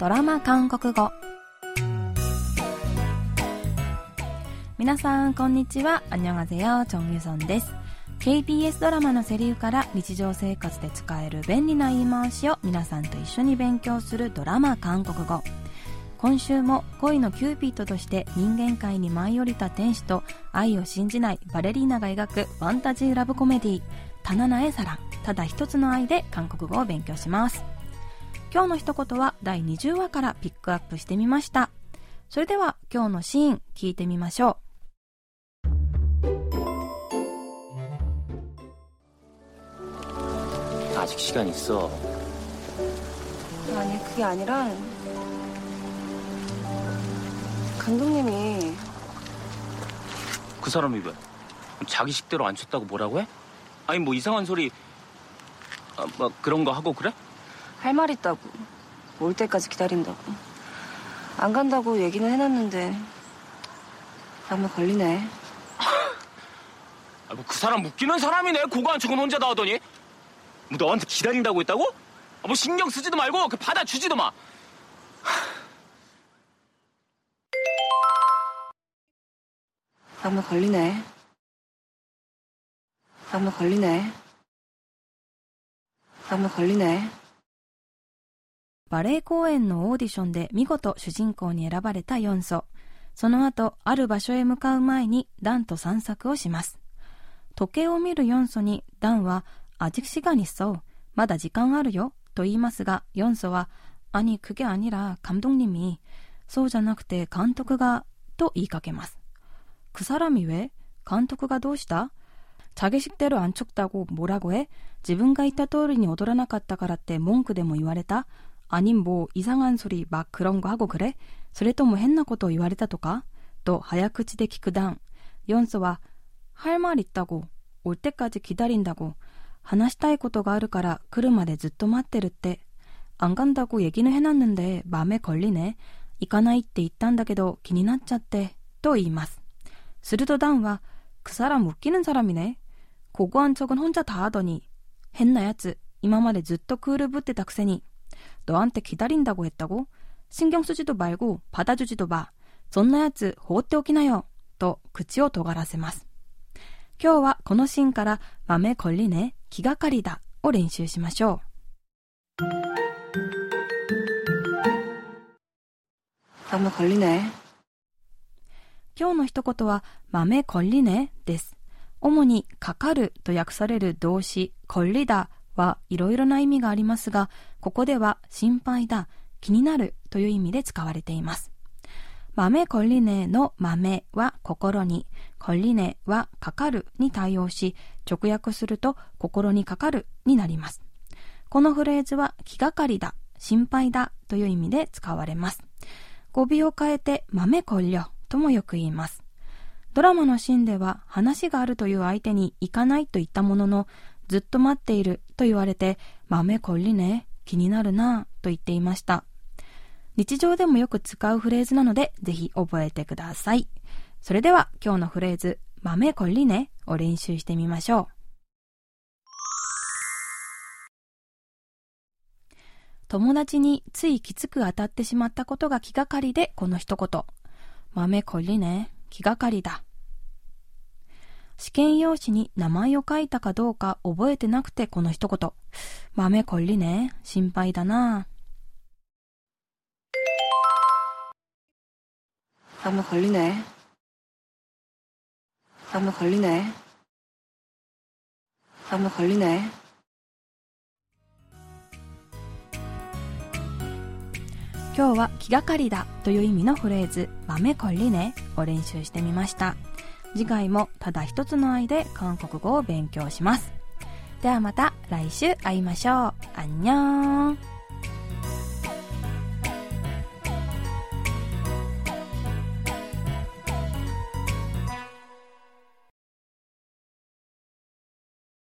ドラマ韓国語。皆さんこんにちは。안녕하세요 チョンユソンです。KBS ドラマのセリフから日常生活で使える便利な言い回しを皆さんと一緒に勉強するドラマ韓国語。今週も恋のキューピッドとして人間界に舞い降りた天使と愛を信じないバレリーナが描くファンタジーラブコメディー「단 하나의 사랑」ただ一つの愛で韓国語を勉強します。今日の一言は第20話からピックアップしてみましたそれでは今日のシーン聞いてみましょう아직시간있어아니그게아니라 감독님이 그 사람이 왜? 자기 식대로 안 쳤다고 뭐라고 해? 아니 뭐 이상한 소리 아, 막 그런 거 하고 그래? 할 말 있다고 올 때까지 기다린다고 안 간다고 얘기는 해놨는데 마음에 걸리네 아, 뭐 그 사람 웃기는 사람이네 고고한 척은 혼자 다 하더니 뭐 너한테 기다린다고 했다고? 아, 뭐 신경 쓰지도 말고 그 받아주지도 마 마음에 걸리네. 마음에 걸리네. 마음에 걸리네. バレエ公演のオーディションで見事主人公に選ばれたヨンソ。その後、ある場所へ向かう前にダンと散策をします。時計を見るヨンソにダンは、아직시간있어まだ時間あるよ。と言いますが、ヨンソは、아니그게아니라감독님이そうじゃなくて監督が、と言いかけます。그 사람이 왜? 감독가 どうした? 자기 식대로 안 췄다고 뭐라고 해? 自分が言った通りに踊らなかったからって文句でも言われた? 아님 뭐 이상한 소리 막 그런 거 하고 그래? それとも変なことを言われたとか?또 하야크치대 키크당. 연서와 할 말 있다고 올 때까지 기다린다고 話したいことがあるから来るまでずっと待ってるって안 간다고 얘기는 해놨는데 맘에 걸리네. 行かないって言ったんだけど気になっちゃってと言います。するとダンは、くさらも웃기는사람이네 고고한척은혼자다하더니変なやつ、今までずっとクールぶってたくせに、 너한테기다린다고했다고신경쓰지도말고받아주지도 마。 そんなやつ放っておきなよ。と口を尖らせます。今日はこのシーンから豆こりね、気がかりだを練習しましょう。豆こりね。今日の一言は、豆こりねです。主にかかると訳される動詞、こりだ はいろいろな意味がありますが、ここでは心配だ、気になるという意味で使われています。豆こりねの豆は心に、こりねはかかるに対応し、直訳すると心にかかるになります。このフレーズは気がかりだ、心配だという意味で使われます。語尾を変えて豆こりょともよく言います。ドラマのシーンでは話があるという相手に行かないと言ったものの、ずっと待っていると言われて、豆こりね、気になるなと言っていました。日常でもよく使うフレーズなので、ぜひ覚えてください。それでは今日のフレーズ、豆こりねを練習してみましょう。友達についきつく当たってしまったことが気がかりでこの一言。豆こりね。気がかりだ。試験用紙に名前を書いたかどうか覚えてなくてこの一言。豆こりね。心配だな。豆こりね。豆こりね。豆こりね。今日は気がかりだという意味のフレーズ豆こりねを練習してみました次回もただ一つの愛で韓国語を勉強しますではまた来週会いましょう。あんにょーん。